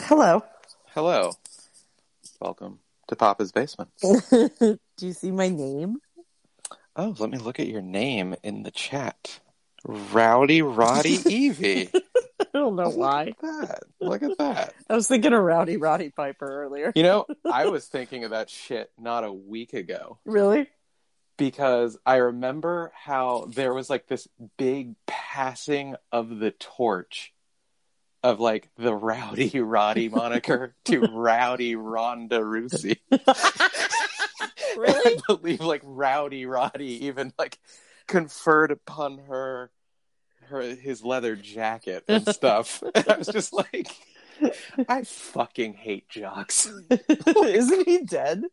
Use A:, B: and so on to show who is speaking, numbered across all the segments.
A: Hello.
B: Hello. Welcome to Papa's Basement.
A: Do you see my name?
B: Oh, let me look at your name in the chat. Rowdy Roddy Evie.
A: I don't know oh,
B: why. At that. Look at that.
A: I was thinking of Rowdy Roddy Piper earlier.
B: You know, I was thinking of that shit not a week ago
A: Really?
B: because I remember how there was like this big passing of the torch of like the Rowdy Roddy moniker to Rowdy Ronda Rousey.
A: Really?
B: I believe like Rowdy Roddy even like conferred upon her her his leather jacket and stuff. And I was just like I fucking hate jocks.
A: Isn't he dead?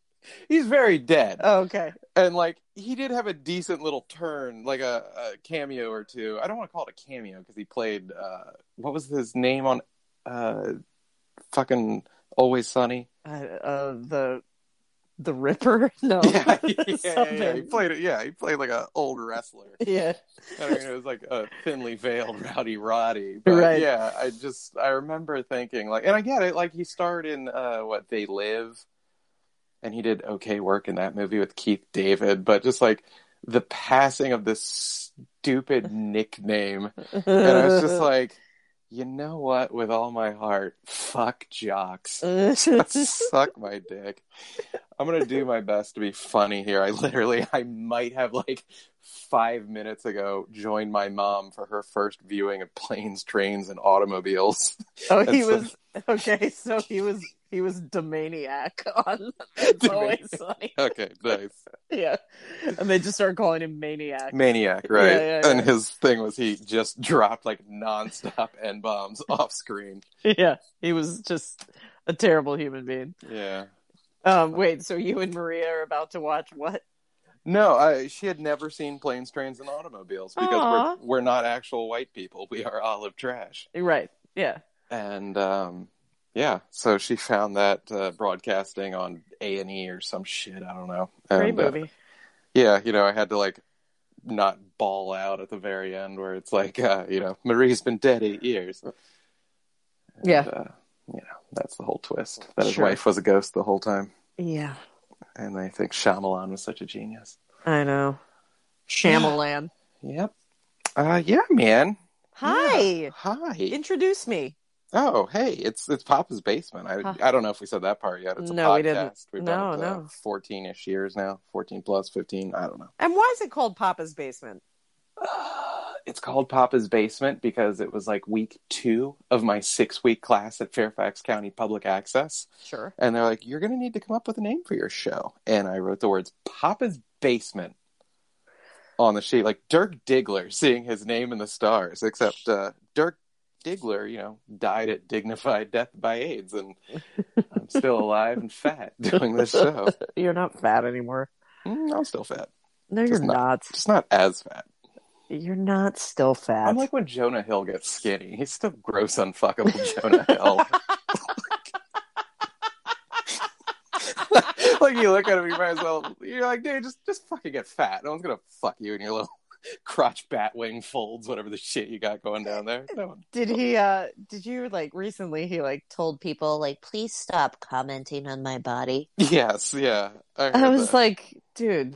B: He's very dead.
A: Oh, okay.
B: And like he did have a decent little turn, like a, a cameo or two. I don't want to call it a cameo because he played uh what was his name on uh fucking Always Sunny?
A: Uh, uh, the the Ripper? No.
B: yeah, yeah, yeah, He played it. Yeah, he played like an old wrestler.
A: Yeah.
B: I mean, it was like a thinly veiled Rowdy Roddy. But
A: Right.
B: yeah, I just I remember thinking like, and I get it. Like he starred in uh, what They Live, and he did okay work in that movie with Keith David. But just like the passing of this stupid nickname, and I was just like, you know what? With all my heart, fuck jocks. Suck my dick. I'm gonna do my best to be funny here. I literally, I might have like five minutes ago joined my mom for her first viewing of planes, trains, and automobiles.
A: oh, he
B: so-
A: was okay. So he was he was Da Maniac on It's Always Sunny.
B: Okay, nice.
A: Yeah, and they just started calling him Maniac.
B: Maniac, right?
A: Yeah, yeah,
B: And
A: yeah.
B: his thing was he just dropped like nonstop n bombs off screen.
A: Yeah, he was just a terrible human being.
B: Yeah.
A: Um, wait, so you and Maria are about to watch what?
B: No, I, she had never seen planes, trains, and automobiles because we're we're not actual white people. We are olive trash.
A: Right. Yeah.
B: and um yeah so she found that uh, broadcasting on a&e or some shit i don't know
A: Great
B: And, uh,
A: movie.
B: yeah you know i had to like not ball out at the very end where it's like uh, you know marie's been dead eight years And,
A: Yeah.
B: uh, you know that's the whole twist that his
A: Sure.
B: wife was a ghost the whole time
A: Yeah.
B: and they think Shyamalan was such a genius
A: I know. Shyamalan.
B: yep uh yeah man
A: Hi.
B: Yeah. hi
A: Introduce me.
B: Oh, hey, it's it's Papa's basement. I
A: Huh.
B: I don't know if we said that part yet. It's a
A: No,
B: podcast.
A: we didn't.
B: We've
A: No,
B: done it
A: no.
B: fourteen ish years now, fourteen plus, fifteen. I don't know.
A: And why is it called Papa's Basement?
B: It's called Papa's basement because it was like week two of my six week class at Fairfax County Public Access,
A: Sure.
B: and they're like, "You're going to need to come up with a name for your show." And I wrote the words Papa's basement on the sheet, like Dirk Diggler seeing his name in the stars. Except uh, Dirk Diggler, you know, died at dignified death by AIDS, and I'm still alive and fat doing this show.
A: You're not fat anymore.
B: Mm, I'm still fat,
A: No, you're
B: not-
A: not.
B: just not as fat.
A: You're not still fat.
B: I'm like when Jonah Hill gets skinny. He's still gross, unfuckable Jonah Hill. like you look at him, you might as well. You're like, dude, just just fucking get fat. No one's gonna fuck you in your little crotch bat wing folds, whatever the shit you got going down there. No
A: did he uh did you like recently he like told people like please stop commenting on my body?
B: Yes, yeah. I,
A: I was
B: that.
A: like, dude,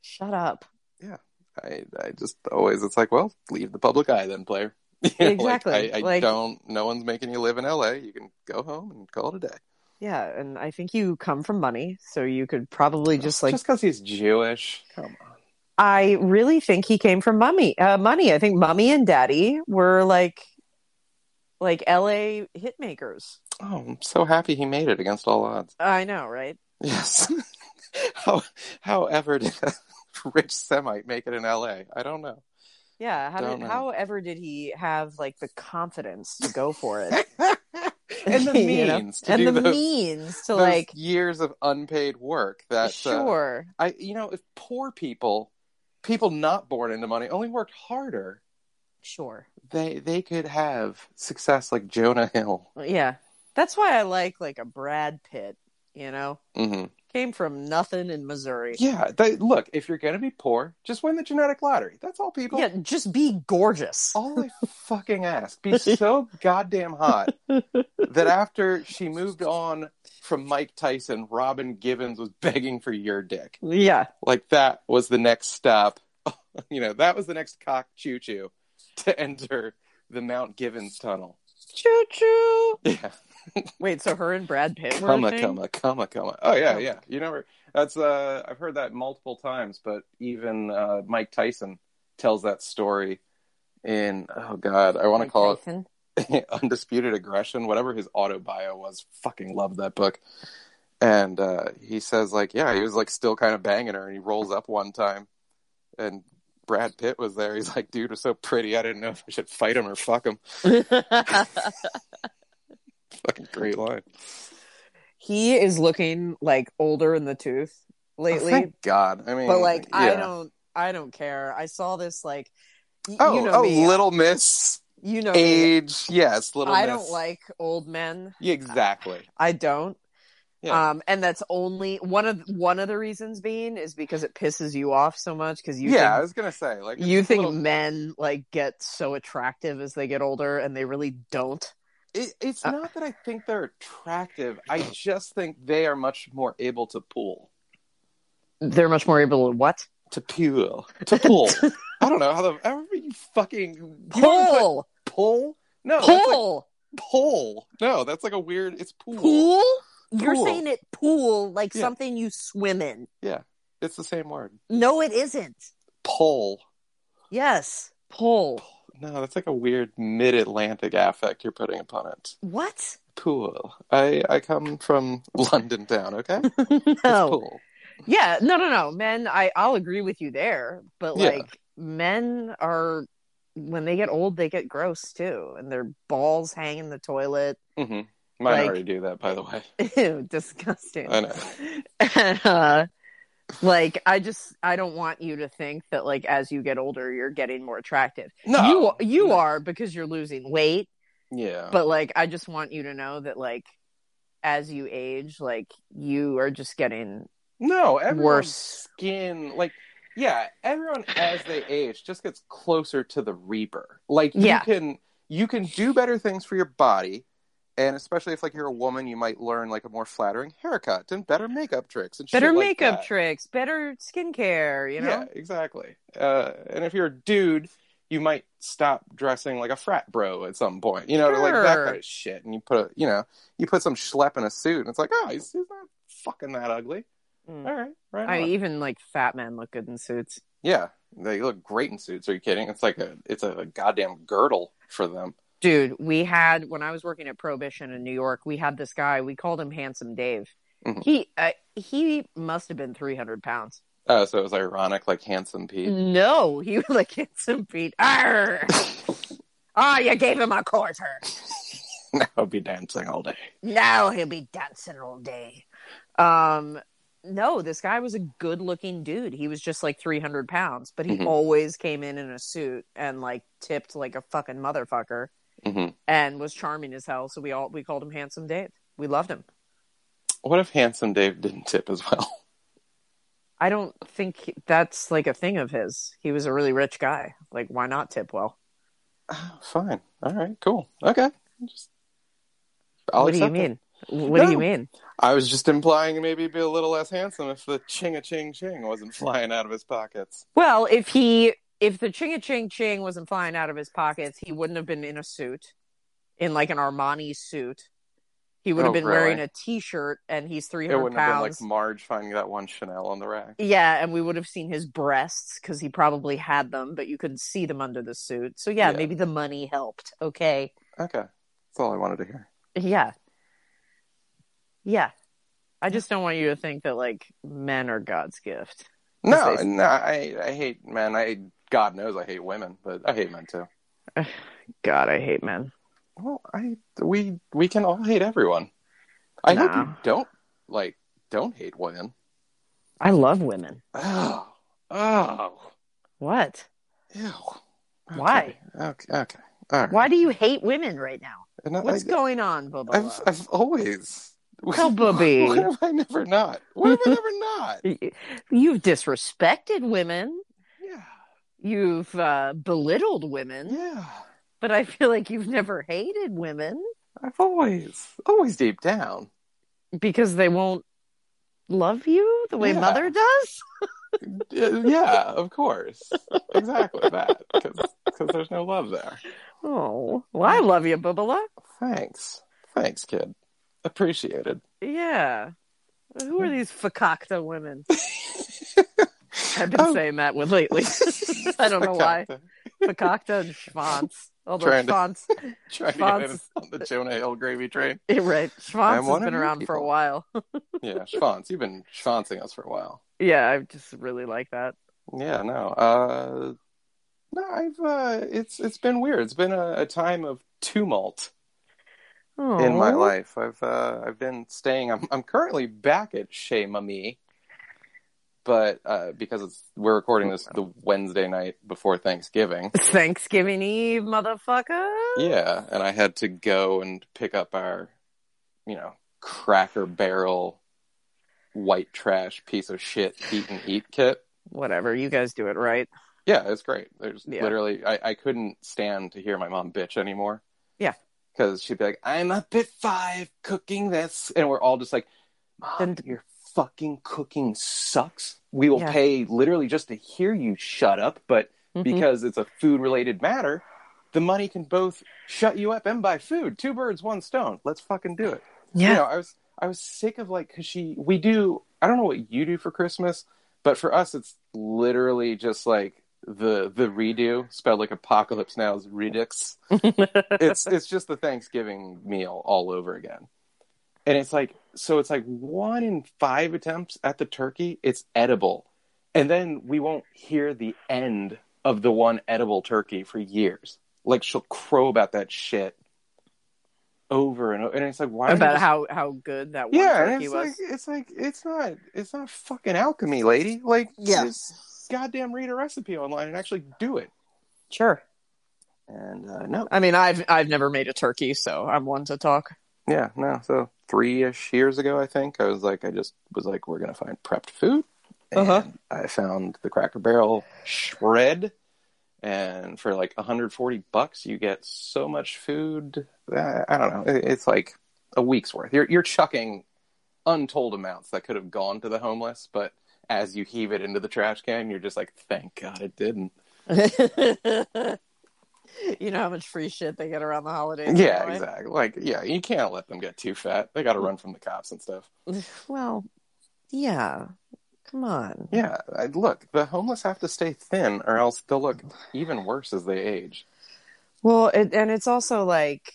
A: shut up.
B: Yeah, I, I just always, it's like, well, leave the public eye then, player. You know, like,
A: Exactly.
B: I, I
A: Like-
B: don't. No one's making you live in L.A. You can go home and call it a day.
A: Yeah, and I think you come from money, so you could probably just like
B: just because he's Jewish. Come on.
A: I really think he came from mummy uh, money. I think mummy and daddy were like like LA hit makers.
B: Oh, I'm so happy he made it against all odds.
A: I know, right?
B: Yes. How, however, did a rich Semite make it in L.A.? I don't know.
A: Yeah, how did however did he have like the confidence to go for it?
B: and the
A: You know?
B: means to
A: and the
B: those,
A: means to like
B: years of unpaid work. That uh,
A: sure.
B: I, you know, if poor people, people not born into money, only worked harder,
A: Sure.
B: they they could have success like Jonah Hill.
A: Yeah. That's why I like like a Brad Pitt, you know?
B: hmm
A: Came from nothing in Missouri.
B: Yeah, they, look, if you're gonna be poor, just win the genetic lottery. That's all, people.
A: Yeah, just be gorgeous.
B: All I fucking ask, be so goddamn hot that after she moved on from Mike Tyson, Robin Givens was begging for your dick.
A: Yeah.
B: Like that was the next stop. you know, that was the next cock choo choo to enter the Mount Givens tunnel.
A: Choo choo.
B: Yeah.
A: Wait, so her and Brad Pitt were
B: Comma,
A: a thing?
B: comma, comma, comma. Oh yeah, yeah. You never. That's uh, I've heard that multiple times, but even uh, Mike Tyson tells that story in oh god, I want to call
A: Tyson?
B: Undisputed Aggression, whatever his auto bio was. Fucking love that book. And uh, he says like, yeah, he was like still kind of banging her, and he rolls up one time, and Brad Pitt was there. He's like, dude was so pretty, I didn't know if I should fight him or fuck him. Fucking great line.
A: he is looking like older in the tooth lately.
B: Oh, thank God. I mean,
A: but like I don't I don't care. I saw this like y-
B: Oh,
A: you know
B: oh,
A: me.
B: Little Miss
A: you know me.
B: age. Yes, Little
A: I don't like old men.
B: Yeah, exactly.
A: I don't.
B: Yeah.
A: Um, and that's only one of one of the reasons being is because it pisses you off so much because you
B: yeah, I was gonna say like
A: you think
B: little-
A: men like get so attractive as they get older and they really don't.
B: it, it's
A: uh,
B: not that I think they're attractive. I just think they are much more able to pull
A: They're much more able to what
B: to pull to pull. I don't know how the however you fucking you wanna put
A: pull
B: pull. No, that's like
A: pull
B: pull. No, that's like a weird. It's pool.
A: pool. You're
B: Pool.
A: saying it pool like
B: Yeah.
A: something you swim in.
B: Yeah, it's the same word.
A: No, it isn't.
B: Pull.
A: Yes, pull.
B: No, that's like a weird mid-Atlantic affect you're putting upon it.
A: What?
B: Pool. I I come from London town. Okay. It's
A: no.
B: pool.
A: Yeah, no, no, no. Men, I I'll agree with you there, but
B: Yeah.
A: like men are when they get old, they get gross too, and their balls hang in the toilet.
B: hmm Mine
A: Like-
B: already do that, by the way.
A: Ew, disgusting.
B: I know.
A: And, uh, like I just I don't want you to think that like as you get older you're getting more attractive.
B: No,
A: You you
B: No.
A: are because you're losing weight,
B: Yeah.
A: but like I just want you to know that like as you age, like you are just getting
B: no, everyone's
A: worse.
B: skin, like, yeah, everyone as they age just gets closer to the reaper. Like,
A: Yeah.
B: you can you can do better things for your body, and especially if like you're a woman, you might learn like a more flattering haircut and better makeup tricks and
A: better
B: shit like
A: makeup
B: that.
A: tricks, better skincare, you know?
B: Yeah, exactly. Uh, and if you're a dude, you might stop dressing like a frat bro at some point. You know, like that kind of shit. And you put, a, you know, you put some schlep in a suit, and it's like, oh, he's, he's not fucking that ugly.
A: Mm.
B: All right, right.
A: I
B: on.
A: mean, even like fat men look good in suits.
B: yeah, they look great in suits. Are you kidding? It's like a, it's a goddamn girdle for them.
A: Dude, we had when I was working at Prohibition in New York, we had this guy. We called him Handsome Dave.
B: Mhm.
A: He uh, he must have been three hundred pounds.
B: Oh, so it was ironic, like handsome Pete.
A: No, he was like Handsome Pete. Arr! oh, you gave him a quarter.
B: now I'll be dancing all day.
A: Now he'll be dancing all day. Um, no, this guy was a good looking dude. He was just like 300 pounds, but he
B: Mhm.
A: always came in in a suit and like tipped like a fucking motherfucker
B: hmm
A: and was charming as hell. So we all, we called him Handsome Dave. We loved him.
B: What if handsome Dave didn't tip as well?
A: I don't think that's like a thing of his. He was a really rich guy. Like, why not tip well?
B: Oh, fine. All right. Cool. Okay. Just.
A: What do you
B: it.
A: mean? What do you mean?
B: I was just implying maybe he'd be a little less handsome if the ching a ching ching wasn't flying out of his pockets.
A: Well, if he if the ching a ching ching wasn't flying out of his pockets, he wouldn't have been in a suit, in like an Armani suit. He would have
B: Oh,
A: been
B: really?
A: wearing a T-shirt, and he's three
B: It
A: hundred
B: wouldn't have been
A: pounds.
B: like Marge finding that one Chanel on the rack.
A: yeah, and we would have seen his breasts because he probably had them, but you couldn't see them under the suit. So yeah,
B: Yeah.
A: maybe the money helped. Okay,
B: Okay. That's all I wanted to hear.
A: yeah, yeah. I just don't want you to think that like men are God's gift.
B: No,
A: they-
B: no, I, I hate men. I God knows I hate women, but I hate men too.
A: God, I hate men.
B: Well, I we we can all hate everyone. I hope you don't like don't hate women.
A: I love women.
B: Oh, oh,
A: What?
B: ew. Okay.
A: Why?
B: Okay, okay, all right.
A: Why do you hate women right now?
B: I-
A: What's
B: I-
A: going on, Bubba?
B: I've I've always
A: Bubby.
B: When have I never not? When have I never not?
A: You've disrespected women.
B: Yeah.
A: You've uh, belittled women.
B: Yeah.
A: But I feel like you've never hated women
B: I've always, always deep down.
A: because they won't love you the way
B: Yeah.
A: mother does.
B: Uh, yeah, of course. Exactly that. Because there's no love there.
A: Oh, well, I love you, Bubala.
B: Thanks. Thanks, kid. Appreciated.
A: Yeah. Who are these fakakta women? I've been
B: Oh.
A: saying that one lately. I don't know why. Fakakta and Schwanz. Although
B: Trying to-
A: Schwanz,
B: to get in on the Jonah Hill gravy train.
A: right. Schwanz has been around for a while.
B: Yeah, Schwanz. You've been schwanzing us for a while.
A: yeah, I just really like that.
B: Yeah, no. Uh no, I've uh it's it's been weird. It's been a, a time of tumult in my life. I've uh I've been staying I'm I'm currently back at Chez Mamie. But uh because it's we're recording this the Wednesday night before Thanksgiving.
A: Thanksgiving Eve, motherfucker.
B: Yeah, and I had to go and pick up our, you know, cracker barrel white trash piece of shit heat and eat kit.
A: Whatever, you guys do it right.
B: Yeah, it's great. There's
A: Yeah.
B: literally I, I couldn't stand to hear my mom bitch anymore.
A: Yeah.
B: Because she'd be like, I'm up at five cooking this and we're all just like, Mom,
A: Then-
B: your fucking cooking sucks. We will
A: Yeah.
B: pay literally just to hear you shut up, but
A: Mhm.
B: because it's a food related matter, the money can both shut you up and buy food. Two birds, one stone. Let's fucking do it.
A: yeah.
B: You know, I was I was sick of like because she we do I don't know what you do for Christmas, but for us it's literally just like the the redo spelled like apocalypse now is redux. it's it's just the Thanksgiving meal all over again. And it's like so it's like one in five attempts at the turkey, it's edible. And then we won't hear the end of the one edible turkey for years. Like she'll crow about that shit over and over. And it's like why
A: About
B: just-
A: how how good that one
B: yeah,
A: turkey
B: it's
A: was.
B: like it's like it's not it's not fucking alchemy, lady. Like
A: Yeah.
B: Goddamn read a recipe online and actually do it.
A: Sure.
B: And uh, no,
A: I mean, I've I've never made a turkey, so I'm one to talk.
B: yeah, no. So three ish years ago, I think I was like, I just was like, we're gonna find prepped food.
A: Uh-huh.
B: I found the Cracker Barrel shred, and for like 140 bucks, you get so much food. Uh, I don't know. It's like a week's worth. You're you're chucking untold amounts that could have gone to the homeless, but as you heave it into the trash can, you're just like, thank God it didn't.
A: you know how much free shit they get around the holidays.
B: Yeah, exactly. Like, yeah, you can't let them get too fat. They got to run from the cops and stuff.
A: Well, yeah. Come on.
B: Yeah, I, look, the homeless have to stay thin, or else they'll look even worse as they age.
A: Well, it, and it's also like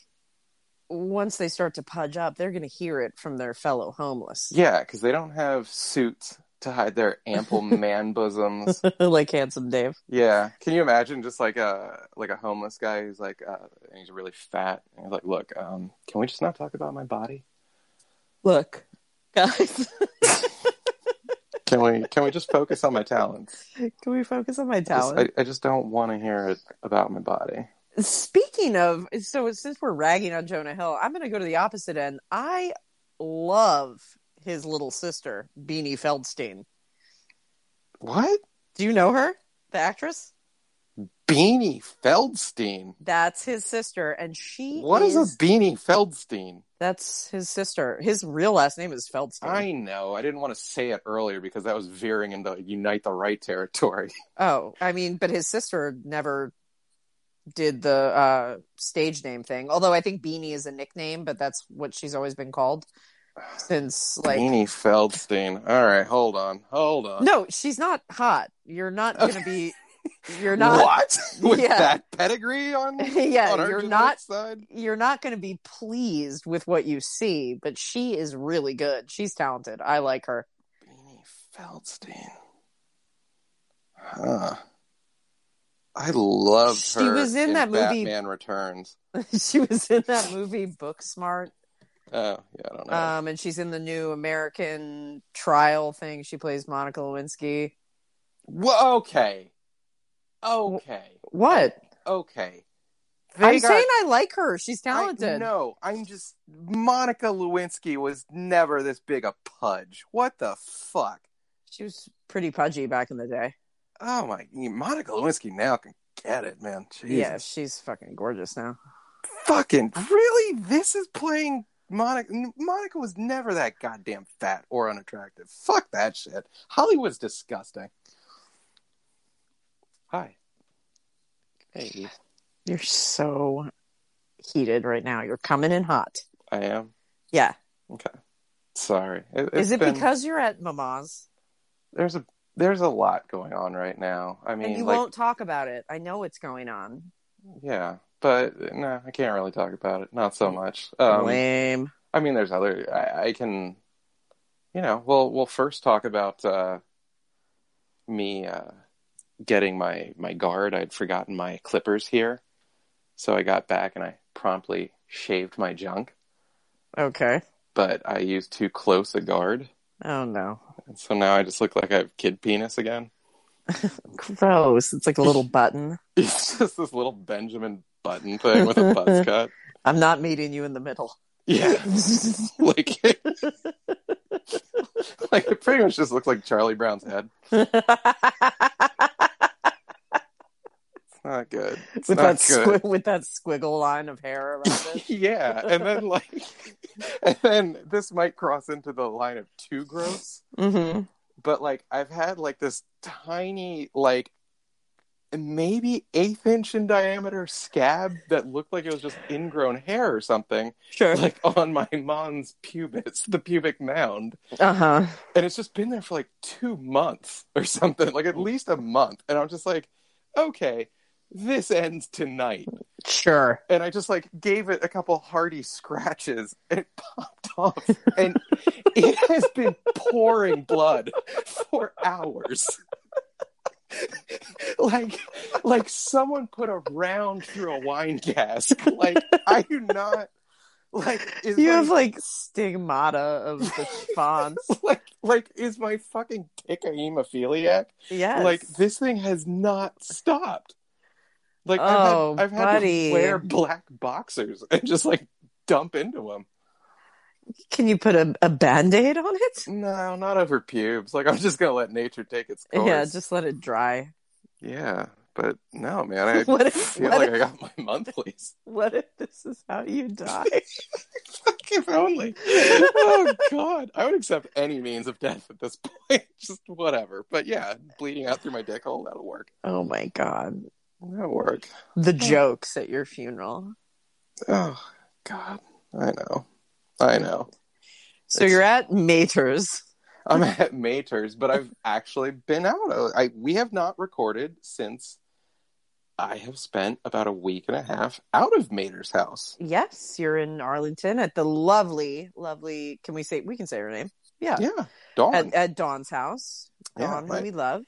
A: once they start to pudge up, they're going to hear it from their fellow homeless,
B: Yeah, because they don't have suits to hide their ample man bosoms.
A: like handsome Dave.
B: Yeah, can you imagine just like a like a homeless guy who's like, uh, and he's really fat, and he's like, look, um, can we just not talk about my body?
A: Look, guys,
B: Can we can we just focus on my talents?
A: can we focus on my
B: Just- I, I just don't want to hear it about my body.
A: Speaking of, so since we're ragging on Jonah Hill, I'm going to go to the opposite end. I love his little sister, Beanie Feldstein.
B: What?
A: Do you know her, the actress?
B: Beanie Feldstein.
A: That's his sister, and she
B: What is
A: is
B: a Beanie Feldstein?
A: That's his sister. His real last name is Feldstein.
B: I know. I didn't want to say it earlier because that was veering into Unite the Right territory.
A: Oh, I mean, but his sister never did the uh, stage name thing. Although I think Beanie is a nickname, but that's what she's always been called since like.
B: Beanie Feldstein. All right, hold on, hold on.
A: No, she's not hot. You're not going to be. You're not.
B: what with
A: Yeah.
B: that pedigree on?
A: Yeah,
B: on
A: you're not.
B: Side?
A: You're not going to be pleased with what you see, but she is really good. She's talented. I like her.
B: Beanie Feldstein. Huh. I love her.
A: She was in that movie-
B: Batman Returns.
A: she was in that movie Booksmart.
B: Oh yeah, I don't know.
A: Um, and she's in the new American Trial thing. She plays Monica Lewinsky.
B: well, okay, okay,
A: What?
B: okay. They
A: I'm
B: got-
A: saying I like her. She's talented.
B: No, I'm just Monica Lewinsky was never this big a pudge. What the fuck?
A: She was pretty pudgy back in the day.
B: Oh my, Monica Lewinsky now can get it, man. Jesus.
A: Yeah, she's fucking gorgeous now.
B: fucking really. This is playing Monica. Monica was never that goddamn fat or unattractive. Fuck that shit. Hollywood's disgusting. Hi. Hey,
A: You're so heated right now. You're coming in hot.
B: I am.
A: Yeah.
B: Okay. Sorry. It,
A: Is it
B: been-
A: because you're at Mama's
B: there's a there's a lot going on right now? I mean,
A: and you
B: like,
A: won't talk about it? I know what's going on.
B: yeah, but no, I can't really talk about it. Not so much. Um,
A: Lame.
B: I mean, there's other. I, I can, you know. Well, we'll first talk about uh, me uh, getting my my guard. I'd forgotten my clippers here, so I got back and I promptly shaved my junk.
A: Okay.
B: But I used too close a guard,
A: Oh no.
B: and so now I just look like I have kid penis again.
A: Gross. It's like a little button.
B: It's just this little Benjamin Button thing with a buzz cut.
A: I'm not meeting you in the middle.
B: Yeah, like like it pretty much just looks like Charlie Brown's head. It's not good. It's
A: with
B: not
A: that
B: good.
A: with that squiggle line of hair around it.
B: yeah, and then like, and then this might cross into the line of too gross,
A: mm-hmm.
B: but like I've had like this tiny like maybe eighth inch in diameter scab that looked like it was just ingrown hair or something,
A: Sure.
B: like on my mom's pubis, the pubic mound.
A: Uh huh.
B: and it's just been there for like two months or something, like at least a month. And I'm just like, okay, this ends tonight.
A: Sure.
B: And I just like gave it a couple hearty scratches and it popped off. And it has been pouring blood for hours. like like someone put a round through a wine cask. Like I do not like is
A: You have like stigmata of the fonts.
B: like like is my fucking dick a hemophiliac?
A: Yes.
B: Like this thing has not stopped. Like
A: Oh,
B: I've had, I've had
A: buddy.
B: to wear black boxers and just like dump into them.
A: Can you put a, a band aid on it?
B: No, not over pubes. Like I'm just gonna let nature take its course.
A: Yeah, just let it dry.
B: yeah. But no, man, I
A: What if-
B: feel
A: what
B: like
A: if-
B: I got my monthlies.
A: What if this is how you die?
B: if only. oh God, I would accept any means of death at this point. Just whatever. But yeah, bleeding out through my dick hole that'll work.
A: oh my god.
B: That'll work.
A: The jokes at your funeral.
B: Oh God, I know, I know.
A: So
B: It's-
A: you're at Mater's.
B: I'm at Mater's, but I've actually been out. I we have not recorded since I have spent about a week and a half out of Mater's house.
A: Yes, you're in Arlington at the lovely, lovely. Can we say we can say her name? Yeah,
B: Yeah, Dawn,
A: at, at Dawn's house.
B: Yeah,
A: Dawn,
B: my-
A: who we love.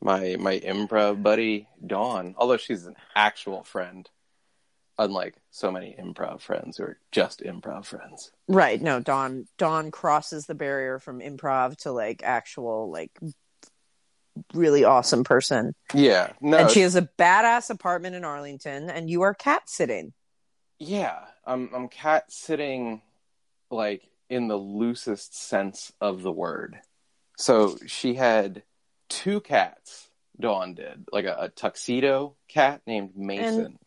B: my my improv buddy Dawn. Although she's an actual friend, unlike so many improv friends who are just improv friends.
A: Right. No, Dawn. Dawn crosses the barrier from improv to like actual like really awesome person.
B: Yeah, no,
A: and she has a badass apartment in Arlington, and you are cat sitting.
B: Yeah, I'm I'm cat sitting like in the loosest sense of the word. So she had two cats. Dawn did like a, a tuxedo cat named Mason,
A: And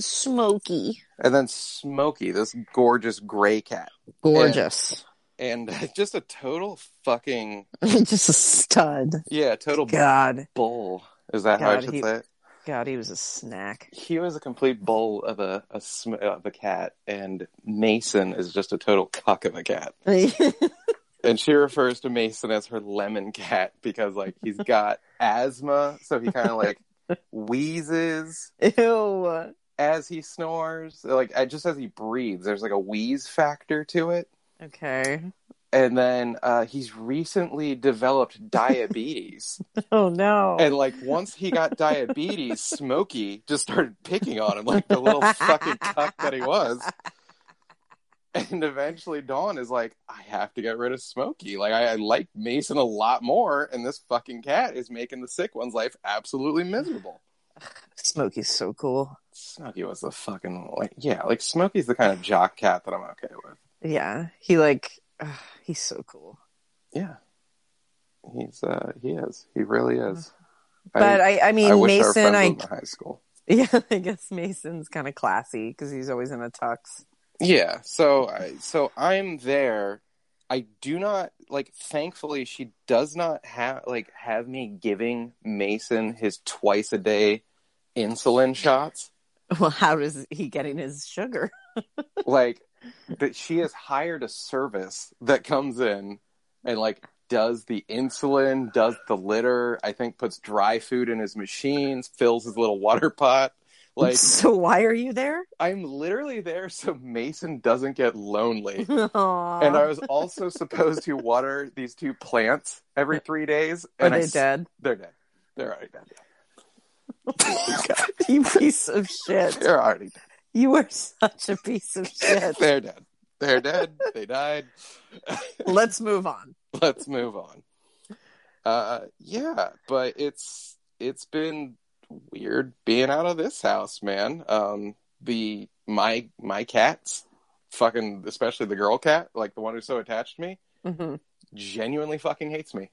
A: Smokey,
B: and, then Smokey, this gorgeous gray cat,
A: gorgeous,
B: and just a total fucking
A: just a stud.
B: yeah, total
A: God,
B: bull. Is that how I should
A: he-
B: say it?
A: God, he was a snack.
B: He was a complete bull of a, a sm- of a cat, and Mason is just a total cuck of a cat. And she refers to Mason as her lemon cat because like he's got asthma, so he kind of like wheezes
A: Ew.
B: As he snores. Like just as he breathes, there's like a wheeze factor to it.
A: Okay.
B: And then uh, he's recently developed diabetes,
A: Oh no.
B: and like once he got diabetes, Smokey just started picking on him like the little fucking cuck that he was. And eventually, Dawn is like, I have to get rid of Smokey. Like, I, I like Mason a lot more, and this fucking cat is making the sick one's life absolutely miserable.
A: Smokey's so cool.
B: Smokey was the fucking like yeah, like Smokey's the kind of jock cat that I'm okay with.
A: Yeah, he like ugh, he's so cool.
B: Yeah, he's uh he is he really is.
A: But I, I, mean,
B: I
A: Mason, I
B: high school.
A: yeah, I guess Mason's kind of classy because he's always in a tux.
B: Yeah, so I so I'm there. I do not like thankfully she does not have like have me giving Mason his twice a day insulin shots.
A: Well, how is he getting his sugar?
B: Like that she has hired a service that comes in and like does the insulin, does the litter, I think puts dry food in his machines, fills his little water pot. Like
A: so why are you there?
B: I'm literally there so Mason doesn't get lonely.
A: Aww.
B: and I was also supposed to water these two plants every three days. And I
A: they
B: s-
A: dead?
B: They're dead. They're already dead.
A: you piece of shit.
B: They're already dead.
A: You are such a piece of shit.
B: They're dead. They're dead. They died.
A: Let's move on.
B: Let's move on. Uh, yeah, but it's it's been weird being out of this house, man. Um, the my my cats, fucking especially the girl cat, like the one who's so attached to me,
A: Mhm.
B: genuinely fucking hates me.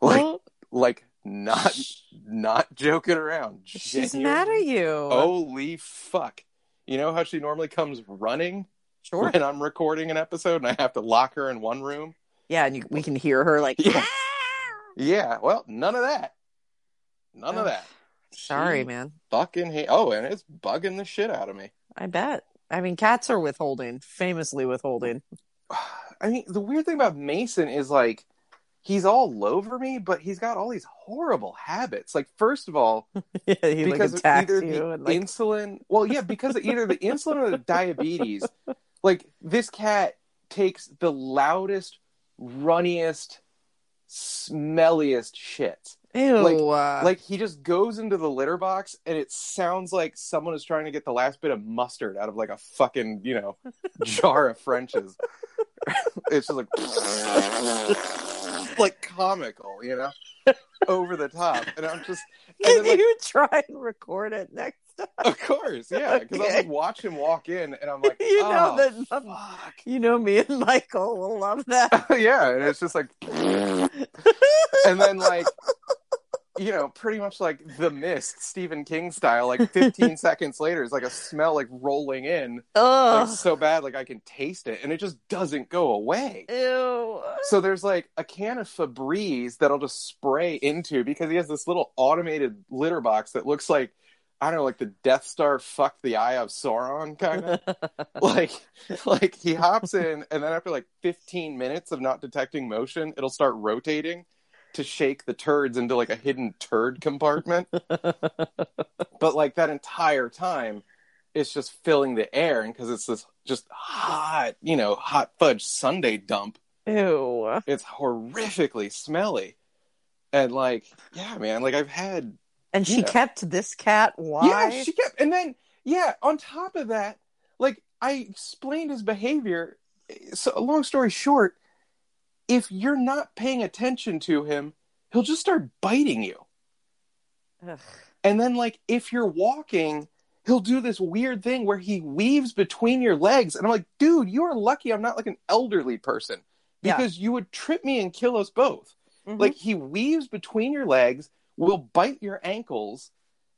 B: Like
A: Well,
B: like not not joking around.
A: she's
B: Genuinely-
A: mad at you.
B: Holy fuck. You know how she normally comes running
A: sure.
B: when I'm recording an episode and I have to lock her in one room?
A: Yeah, and you, we can hear her like.
B: Yeah.
A: "Ah!"
B: Yeah, well, none of that. None of that.
A: Sorry,
B: She
A: man.
B: Fucking hate. Oh, and it's bugging the shit out of me.
A: I bet. I mean, cats are withholding, famously withholding.
B: I mean, the weird thing about Mason is like he's all over me, but he's got all these horrible habits. Like, first of all,
A: yeah, he
B: because
A: attacks
B: either
A: you
B: the
A: and like.
B: insulin. Well, yeah, because of either the insulin or the diabetes. Like this cat takes the loudest, runniest, smelliest shit.
A: Ew.
B: like-
A: uh,
B: Like he just goes into the litter box and it sounds like someone is trying to get the last bit of mustard out of like a fucking you know jar of French's. it's just like like comical, you know, over the top, and I'm just and
A: can
B: then, like,
A: you try and record it next time?
B: Of course, yeah. Because
A: Okay.
B: just watch him walk in, and I'm like,
A: You know
B: oh,
A: that
B: fuck.
A: you know me and Michael will love that.
B: yeah, and it's just like, and then like, you know, pretty much like the mist, Stephen King style. Like 15 seconds later, it's like a smell like rolling in, like so bad, like I can taste it, and it just doesn't go away.
A: Ew.
B: So there's like a can of Febreze that I'll just spray into because he has this little automated litter box that looks like I don't know, like the Death Star fuck the eye of Sauron kind of. like like he hops in and then after like 15 minutes of not detecting motion, it'll start rotating to shake the turds into like a hidden turd compartment. but like that entire time it's just filling the air and because it's this just hot, you know, hot fudge sundae dump
A: Ew.
B: it's horrifically smelly and like yeah man like i've had
A: And she
B: Yeah.
A: kept this cat. Why?
B: yeah she kept and then yeah on top of that like i explained his behavior so long story short if you're not paying attention to him he'll just start biting you
A: Ugh.
B: and then like if you're walking he'll do this weird thing where he weaves between your legs and i'm like dude you are lucky i'm not like an elderly person
A: Yeah.
B: because you would trip me and kill us both
A: Mhm.
B: Like he weaves between your legs, will bite your ankles.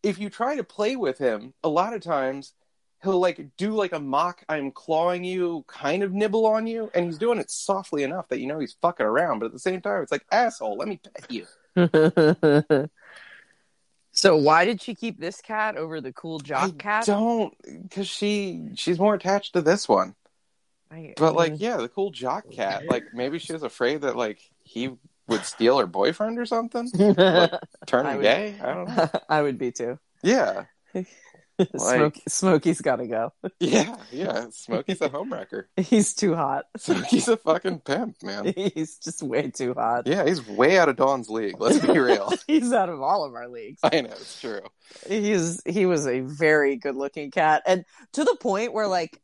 B: If you try to play with him, a lot of times he'll like do like a mock I'm clawing you kind of nibble on you and he's doing it softly enough that you know he's fucking around, but at the same time it's like asshole, let me pet you.
A: so why did she keep this cat over the cool jock
B: I
A: cat?
B: don't cuz she she's more attached to this one.
A: I-
B: But like
A: I mean,
B: yeah, the cool jock cat, like maybe she was afraid that like he would steal her boyfriend or something, turn
A: I
B: him gay. I don't know.
A: I would be too.
B: Yeah.
A: Smokey, Smokey's got to go.
B: Yeah, yeah. Smokey's a homewrecker.
A: He's too hot.
B: Smokey's a fucking pimp, man.
A: He's just way too hot.
B: Yeah, he's way out of Dawn's league. Let's be real.
A: He's out of all of our leagues.
B: I know it's true.
A: He's he was a very good looking cat, and to the point where like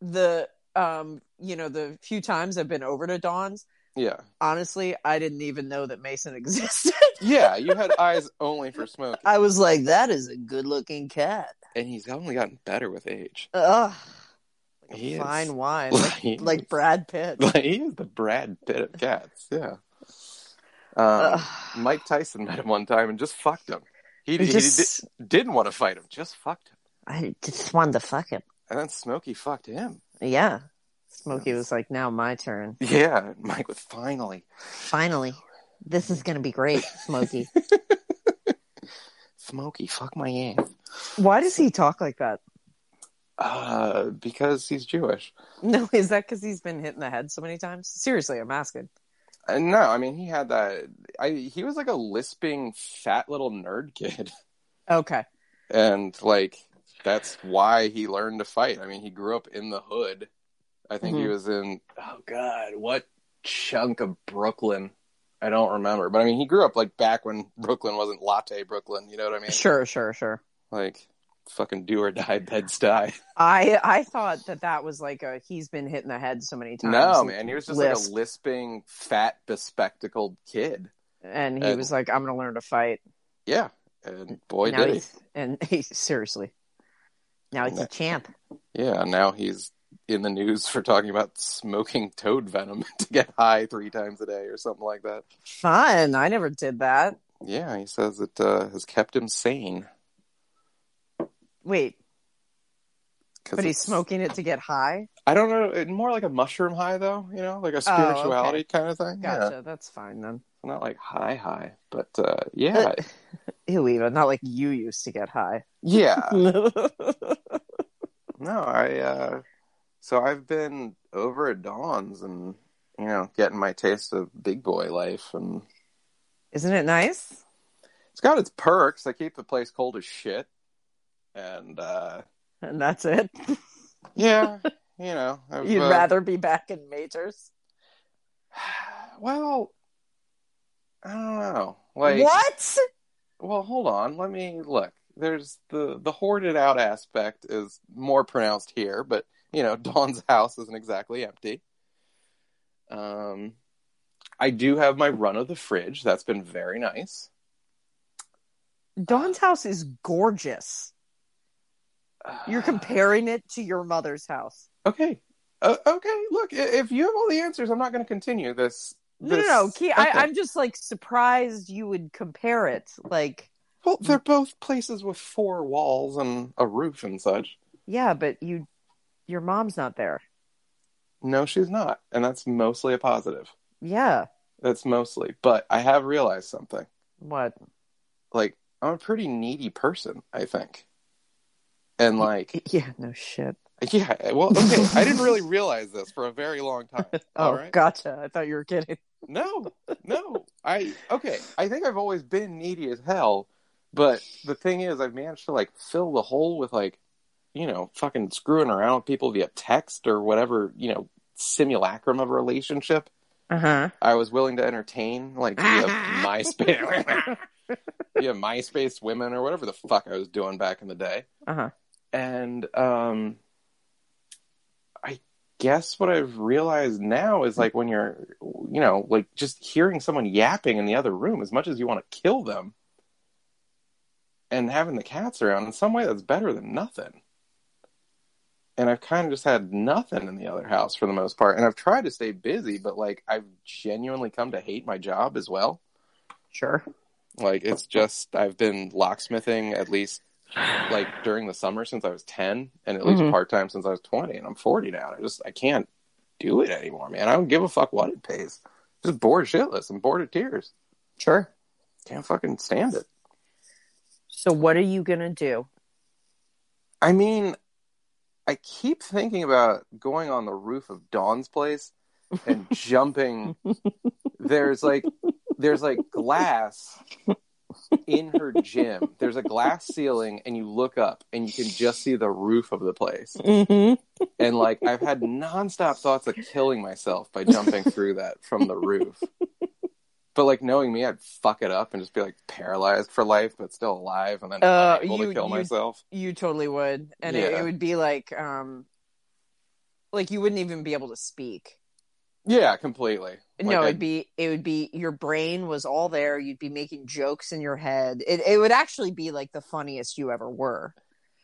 A: the um you know the few times I've been over to Dawn's,
B: Yeah.
A: Honestly, I didn't even know that Mason existed.
B: Yeah, you had eyes only for Smokey.
A: I was like, that is a good looking cat.
B: And he's only gotten better with age.
A: Ugh. Like a
B: He is.
A: fine wine.
B: Like,
A: Like, like. Brad Pitt.
B: Like, he is the Brad Pitt of cats. Yeah. Um, Mike Tyson met him one time and just fucked him. He,
A: He
B: he
A: just,
B: di- didn't want to fight him, just fucked him.
A: I just wanted to fuck him.
B: And then Smokey fucked him.
A: Yeah. Smokey was like, now my turn.
B: Yeah, Mike was finally.
A: Finally. This is going to be great, Smokey.
B: Smokey, fuck my ass.
A: Why does he talk like that?
B: Uh, because he's Jewish.
A: No, is that because he's been hit in the head so many times? Seriously, I'm asking.
B: Uh, no, I mean he had that. I he was like a lisping fat little nerd kid,
A: Okay.
B: and like that's why he learned to fight. I mean, he grew up in the hood. I think he
A: Mhm.
B: was in. Oh God, what chunk of Brooklyn? I don't remember, but I mean, he grew up like back when Brooklyn wasn't latte Brooklyn. You know what I mean?
A: Sure, sure, sure.
B: Like fucking do or die, bed stuy.
A: I I thought that that was like a he's been hit in the head so many times.
B: No, man, he was just
A: lisp.
B: like a lisping, fat, bespectacled kid.
A: And he
B: And-
A: was like, I'm going to learn to fight.
B: Yeah, and boy
A: now
B: did he.
A: and he, seriously. Now he's a champ.
B: Yeah, now he's in the news for talking about smoking toad venom to get high three times a day or something like that.
A: Fun. I never did that.
B: Yeah, he says it uh, has kept him sane.
A: Wait, but he's smoking it to get high?
B: I don't know, it- more like a mushroom high though, you know, like a spirituality kind of thing. Yeah,
A: Gotcha. That's fine then.
B: not like high high, but uh, yeah,
A: Ew, Eva. Not like you used to get high.
B: yeah. No, I. uh So I've been over at Dawn's and you know getting my taste of big boy life, and
A: Isn't it nice?
B: it's got its perks. I keep the place cold as shit, and uh
A: And that's it.
B: yeah, you know, I've,
A: You'd
B: uh,
A: rather be back in majors.
B: Well, I don't know. Like,
A: what?
B: well, hold on. Let me look. There's the the hoarded out aspect is more pronounced here, but you know, Dawn's house isn't exactly empty. Um, I do have my run of the fridge. That's been very nice.
A: Dawn's house is gorgeous. You're comparing it to your mother's house.
B: Okay. Uh, okay. Look, if you have all the answers, I'm not going to continue this.
A: No,
B: this-
A: no, no. Key, I,
B: okay.
A: I'm just like surprised you would compare it. Like,
B: Well, they're both places with four walls and a roof and such.
A: yeah, but you, your mom's not there.
B: No, she's not, and that's mostly a positive.
A: Yeah.
B: That's mostly. But I have realized something.
A: What?
B: Like, I'm a pretty needy person, I think. And like,
A: Yeah. No shit.
B: yeah, well, okay, I didn't really realize this for a very long time.
A: Oh,
B: all right?
A: gotcha. I thought you were kidding.
B: No, no. I okay. I think I've always been needy as hell, but the thing is, I've managed to like fill the hole with like, you know, fucking screwing around with people via text or whatever, you know, simulacrum of a relationship.
A: Uh huh.
B: I was willing to entertain like via MySpace, via MySpace women or whatever the fuck I was doing back in the day.
A: Uh huh.
B: And um, I guess what I've realized now is like when you're, you know, like just hearing someone yapping in the other room, as much as you want to kill them, and having the cats around, in some way that's better than nothing. And I've kind of just had nothing in the other house for the most part. And I've tried to stay busy, but like I've genuinely come to hate my job as well.
A: Sure.
B: Like it's just I've been locksmithing at least like during the summer since I was ten, and at least
A: Mhm.
B: part time since I was twenty, and I'm forty now. I just I can't do it anymore, man. I don't give a fuck what it pays. Just bored shitless. I'm bored of tears.
A: Sure.
B: Can't fucking stand it.
A: So what are you gonna do?
B: I mean, I keep thinking about going on the roof of Dawn's place and jumping. There's like there's like glass in her gym. There's a glass ceiling and you look up and you can just see the roof of the place.
A: Mm-hmm.
B: And like I've had nonstop thoughts of killing myself by jumping through that from the roof. But like knowing me, I'd fuck it up and just be like paralyzed for life, but still alive, and then
A: Uh,
B: able
A: you-
B: to kill
A: you-
B: myself.
A: You totally would, and it, it would be like, um, like you wouldn't even be able to speak.
B: Yeah, completely.
A: no,
B: Like,
A: it'd be it would be your brain was all there. You'd be making jokes in your head. It it would actually be like the funniest you ever were.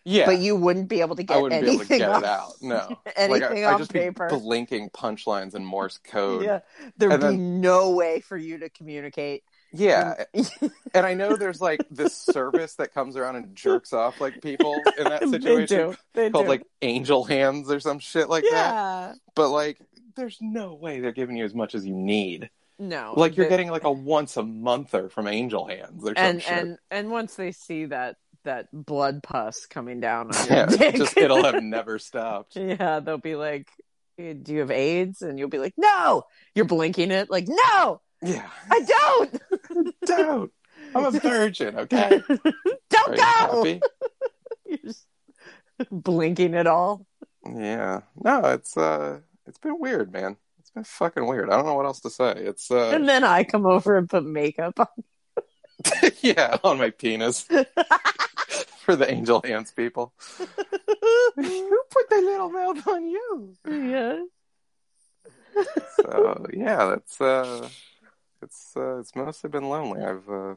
B: yeah,
A: But you wouldn't be able to get
B: I wouldn't be able to
A: anything
B: get
A: off,
B: it out. No,
A: anything
B: like I,
A: off
B: just
A: paper.
B: be blinking punchlines in Morse code.
A: yeah, there'd
B: And
A: be
B: then-
A: no way for you to communicate.
B: Yeah, and I know there's like this service that comes around and jerks off like people in that situation they
A: do. They
B: called
A: do.
B: like Angel Hands or some shit like that.
A: yeah.
B: But like, there's no way they're giving you as much as you need.
A: No,
B: Like you're
A: they-
B: getting like a once a monther from Angel Hands or
A: and
B: shit.
A: and and once they see that that blood pus coming down on
B: yeah,
A: dick,
B: just it'll have never stopped.
A: yeah, they'll be like, "Eh, "Do you have AIDS?" And you'll be like, "No." You're blinking it, like, "No,
B: Yeah,
A: I don't.
B: don't. I'm a virgin. Okay,
A: don't
B: you
A: go."
B: happy?
A: You're just blinking it all.
B: Yeah. No, it's uh, it's been weird, man. It's been fucking weird. I don't know what else to say. It's uh,
A: And then I come over and put makeup on.
B: yeah, on my penis for the Angel Hands people. Who put their little mouth on you?
A: yeah.
B: so yeah, that's uh, it's uh, it's mostly been lonely. I've uh,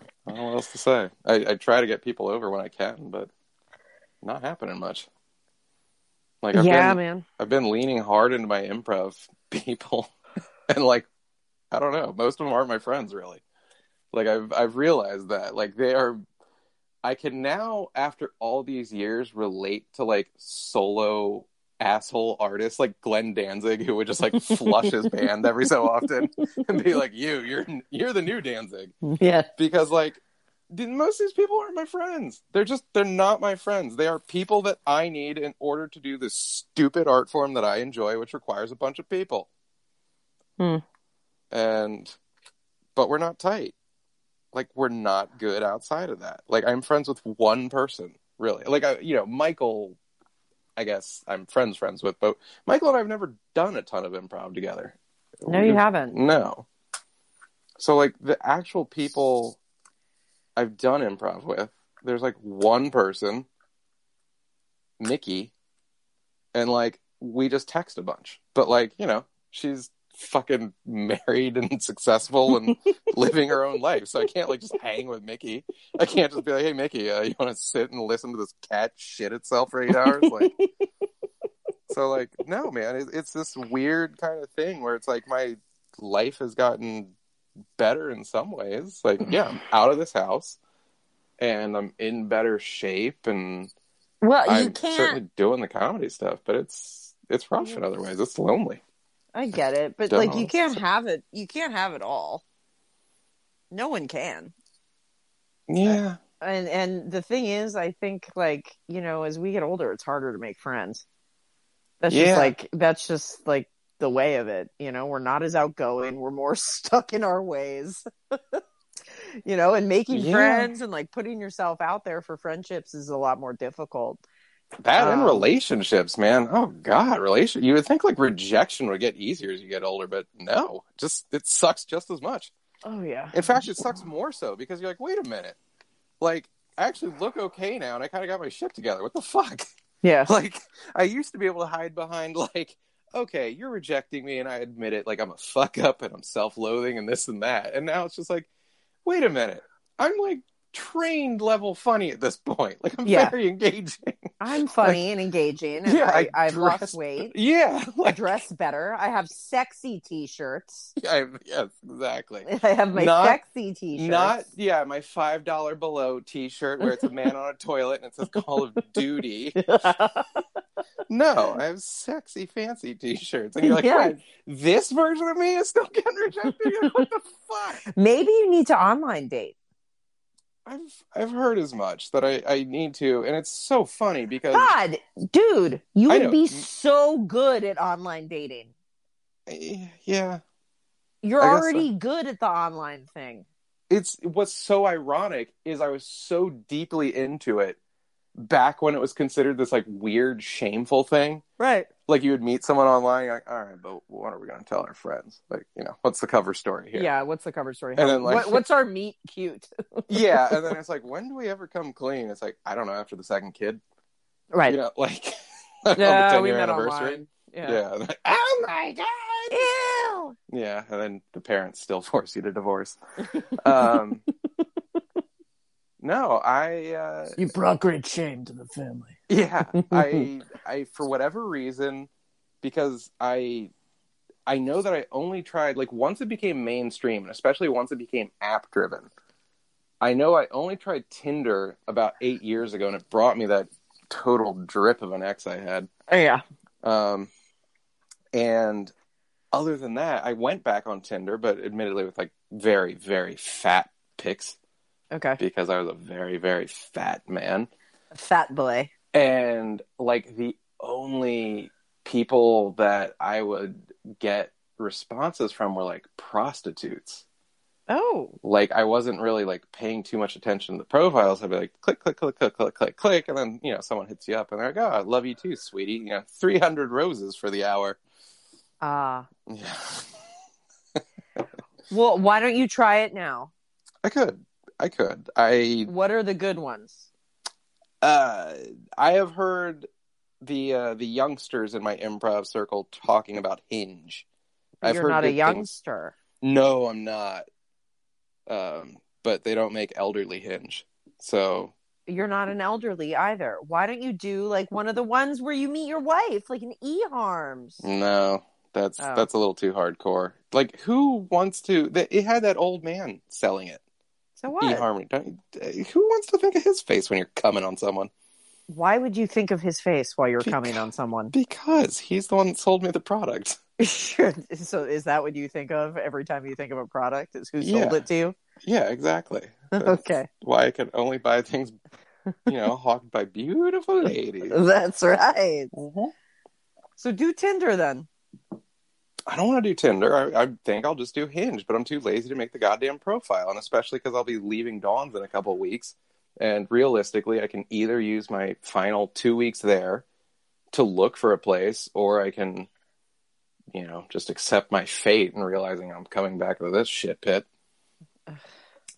B: I don't know what else to say. I, I try to get people over when I can, but not happening much. Like I've
A: yeah,
B: been
A: man.
B: I've been leaning hard into my improv people, and like I don't know, most of them aren't my friends really. Like I've I've realized that like they are. I can now, after all these years, relate to like solo asshole artists like Glenn Danzig, who would just like flush his band every so often and be like, "You, you're you're the new Danzig,"
A: Yeah.
B: because like most of these people aren't my friends. They're just they're not my friends. They are people that I need in order to do this stupid art form that I enjoy, which requires a bunch of people.
A: Hmm.
B: And but we're not tight. Like we're not good outside of that. Like I'm friends with one person, really. Like I, you know, Michael. I guess I'm friends friends with, but Michael and I've never done a ton of improv together.
A: No, you haven't.
B: No. So like the actual people I've done improv with, there's like one person, Mickey, and like we just text a bunch. But like, you know, she's fucking married and successful and living her own life. So I can't like just hang with Mickey. I can't just be like, "Hey Mickey, uh, you want to sit and listen to this cat shit itself for 8 hours?" Like So like, no, man, it, it's this weird kind of thing where it's like my life has gotten better in some ways. Like, mm-hmm. yeah, I'm out of this house and I'm in better shape and
A: Well, you
B: I'm
A: can't.
B: certainly doing the comedy stuff, but it's it's rough in other ways. It's lonely.
A: I get it, but
B: Don't
A: like
B: know
A: you can't have it. You can't have it all. No one can.
B: Yeah.
A: And and the thing is, I think like you know, as we get older, it's harder to make friends. That's
B: Yeah.
A: just like that's just like the way of it. You know, we're not as outgoing. We're more stuck in our ways. you know, and making
B: Yeah.
A: friends and like putting yourself out there for friendships is a lot more difficult.
B: That and
A: Um,
B: relationships, man. Oh God, relation. You would think like rejection would get easier as you get older, but no, just it sucks just as much.
A: Oh yeah.
B: In fact, it sucks more so because you're like, wait a minute, like I actually look okay now, and I kind of got my shit together. What the fuck?
A: Yeah.
B: Like I used to be able to hide behind like, okay, you're rejecting me, and I admit it. Like I'm a fuck up, and I'm self-loathing, and this and that. And now it's just like, wait a minute, I'm like trained level funny at this point. Like I'm
A: Yeah.
B: very engaging.
A: I'm funny and engaging. And
B: Yeah,
A: I, I've lost weight.
B: Yeah,
A: I dress better. I have sexy t-shirts.
B: I, yes, exactly.
A: I have my
B: Not-
A: sexy t-shirts.
B: Not yeah, my five dollar below T-shirt where it's a man on a toilet and it says Call of Duty. No, I have sexy, fancy T-shirts, and you're like,
A: Yeah.
B: wait, this version of me is still getting rejected. Like, what the fuck?
A: Maybe you need to online date.
B: I've I've heard as much that I I need to, and it's so funny because
A: God, dude, you would be so good at online dating.
B: yeah,
A: You're
B: I
A: already good at the online thing.
B: it's what's so ironic is I was so deeply into it back when it was considered this like weird, shameful thing.
A: Right.
B: like you would meet someone online, you're like, all right, but what are we going to tell our friends? Like, you know, what's the cover story here?
A: Yeah. What's the cover story?
B: And then, like-
A: what, what's our meet cute?
B: yeah. And then it's like, when do we ever come clean? It's like, I don't know, after the second kid,
A: right.
B: you know, like, on the
A: yeah,
B: 10
A: we
B: year
A: met
B: anniversary.
A: online. Yeah.
B: Yeah. Like, oh my God,
A: Ew.
B: Yeah, and then the parents still force you to divorce. Um, no, I uh,
C: You brought great shame to the family.
B: yeah, I I for whatever reason because I I know that I only tried like once it became mainstream and especially once it became app driven. I know I only tried Tinder about 8 years ago and it brought me that total drip of an ex I had.
A: Yeah.
B: Um, and other than that, I went back on Tinder, but admittedly with like very, very fat pics
A: Okay.
B: because I was a very, very fat man.
A: A Fat boy.
B: And like the only people that I would get responses from were like prostitutes.
A: Oh.
B: Like I wasn't really like paying too much attention to the profiles. I'd be like click, click, click, click, click, click, click, and then you know someone hits you up and they're like, "Oh, I love you too, sweetie." You know, three hundred roses for the hour.
A: Ah.
B: Yeah.
A: well, why don't you try it now?
B: I could. I could. I
A: What are the good ones?
B: uh I have heard the uh the youngsters in my improv circle talking about Hinge. I've
A: You're not a
B: good things.
A: youngster.
B: No, I'm not. Um but they don't make elderly Hinge. So
A: You're not an elderly either. Why don't you do like one of the ones where you meet your wife, like an eHarms?
B: no, that's
A: Oh.
B: that's a little too hardcore. Like who wants to it had that old man selling it.
A: So what?
B: eHarmony. Don't you- Who wants to think of his face when you're coming on someone?
A: Why would you think of his face while you're coming on someone?
B: Because he's the one that sold me the product.
A: Sure. so is that what you think of every time you think of a product? Is who sold
B: Yeah.
A: it to you?
B: Yeah, exactly.
A: Okay.
B: why I can only buy things, you know, hawked by beautiful ladies.
A: That's right. Mm-hmm. So do Tinder then.
B: I don't want to do Tinder. I, I think I'll just do Hinge, but I'm too lazy to make the goddamn profile, and especially because I'll be leaving Dawn's in a couple of weeks. And realistically, I can either use my final two weeks there to look for a place, or I can, you know, just accept my fate and realizing I'm coming back to this shit pit.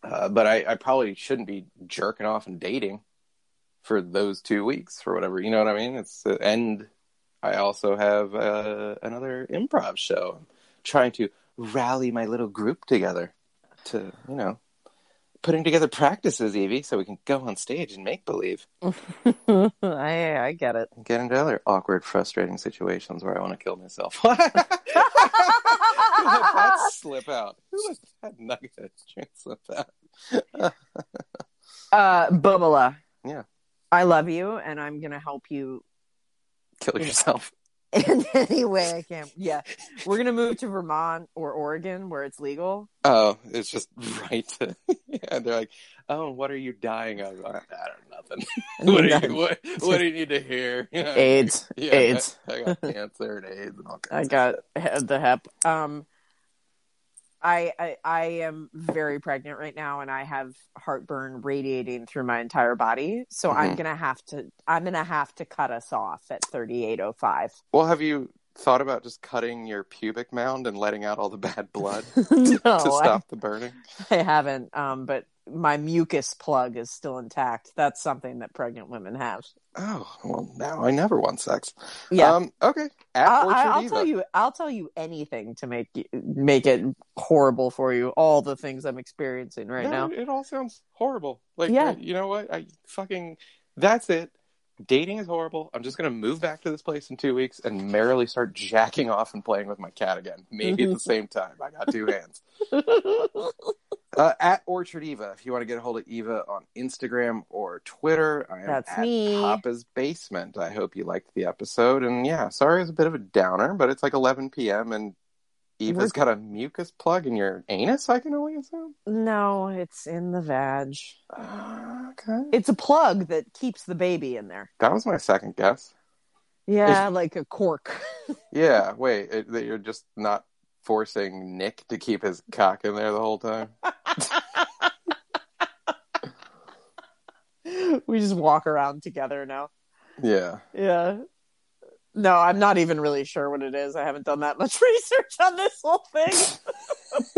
B: Uh, but I, I probably shouldn't be jerking off and dating for those two weeks for whatever you know what I mean. It's the end. I also have uh, another improv show. I'm trying to rally my little group together to you know putting together practices, Evie, so we can go on stage and make believe.
A: I I get it.
B: Get into other awkward, frustrating situations where I want to kill myself. Who let that slip out? Who let that nugget slip out?
A: Uh Bubala.
B: Yeah.
A: I love you and I'm gonna help you
B: Kill yourself.
A: in any way I can't. Yeah. We're gonna move to Vermont or Oregon where it's legal.
B: Oh, it's just right. To, yeah, they're like, "Oh, what are you dying of?" I, don't know, nothing. what, do you, what, what do you need to hear? You know,
A: AIDS.
B: Yeah,
A: AIDS.
B: I, I got cancer and AIDS and all kinds.
A: I got the hep. Um, I, I I am very pregnant right now, and I have heartburn radiating through my entire body. So I'm
B: Mhm.
A: gonna have to I'm gonna have to cut us off at thirty eight oh five.
B: Well, have you thought about just cutting your pubic mound and letting out all the bad blood
A: no,
B: to
A: I,
B: stop the burning?
A: I haven't. Um, but my mucus plug is still intact. That's something that pregnant women have.
B: Oh, well, now I never want sex.
A: Yeah.
B: Um, okay. At
A: I'll, I'll tell you. I'll tell you anything to make you, make it horrible for you. All the things I'm experiencing right
B: no,
A: now.
B: it all sounds horrible. Like,
A: Yeah.
B: you know what? I fucking. That's it. Dating is horrible. I'm just gonna move back to this place in two weeks and merrily start jacking off and playing with my cat again. Maybe at the same time. I got two hands. Uh, at Orchard Eva, if you want to get a hold of Eva on Instagram or Twitter, I am
A: That's
B: at
A: me.
B: Papa's Basement. I hope you liked the episode. And yeah, sorry it was a bit of a downer, but it's like 11 p.m. and Eva's got a mucus plug in your anus, I can only assume.
A: no, it's in the vag.
B: Uh, okay.
A: It's a plug that keeps the baby in there.
B: That was my second guess.
A: Yeah, like a cork.
B: Yeah, wait, it, that you're just not forcing Nick to keep his cock in there the whole time?
A: we just walk around together now.
B: Yeah.
A: Yeah. No, I'm not even really sure what it is. I haven't done that much research on this whole thing.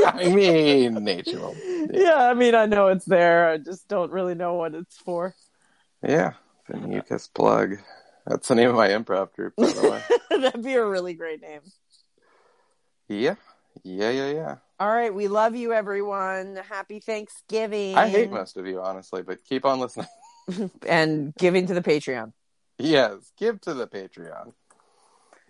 B: I mean, nature will.
A: yeah, I mean, I know it's there. I just don't really know what it's for.
B: Yeah, the mucus plug. That's the name of my improv group, by the way.
A: That'd be a really great name.
B: Yeah. Yeah, yeah, yeah.
A: All right, we love you, everyone. Happy Thanksgiving.
B: I hate most of you, honestly, but keep on listening.
A: and giving to the Patreon.
B: yes, give to the Patreon.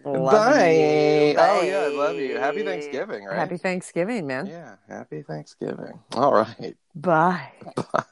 A: Love
B: Bye.
A: you.
B: Oh, yeah, I love you. Happy Thanksgiving, right?
A: Happy Thanksgiving, man.
B: Yeah, happy Thanksgiving. All right.
A: Bye.
B: Bye.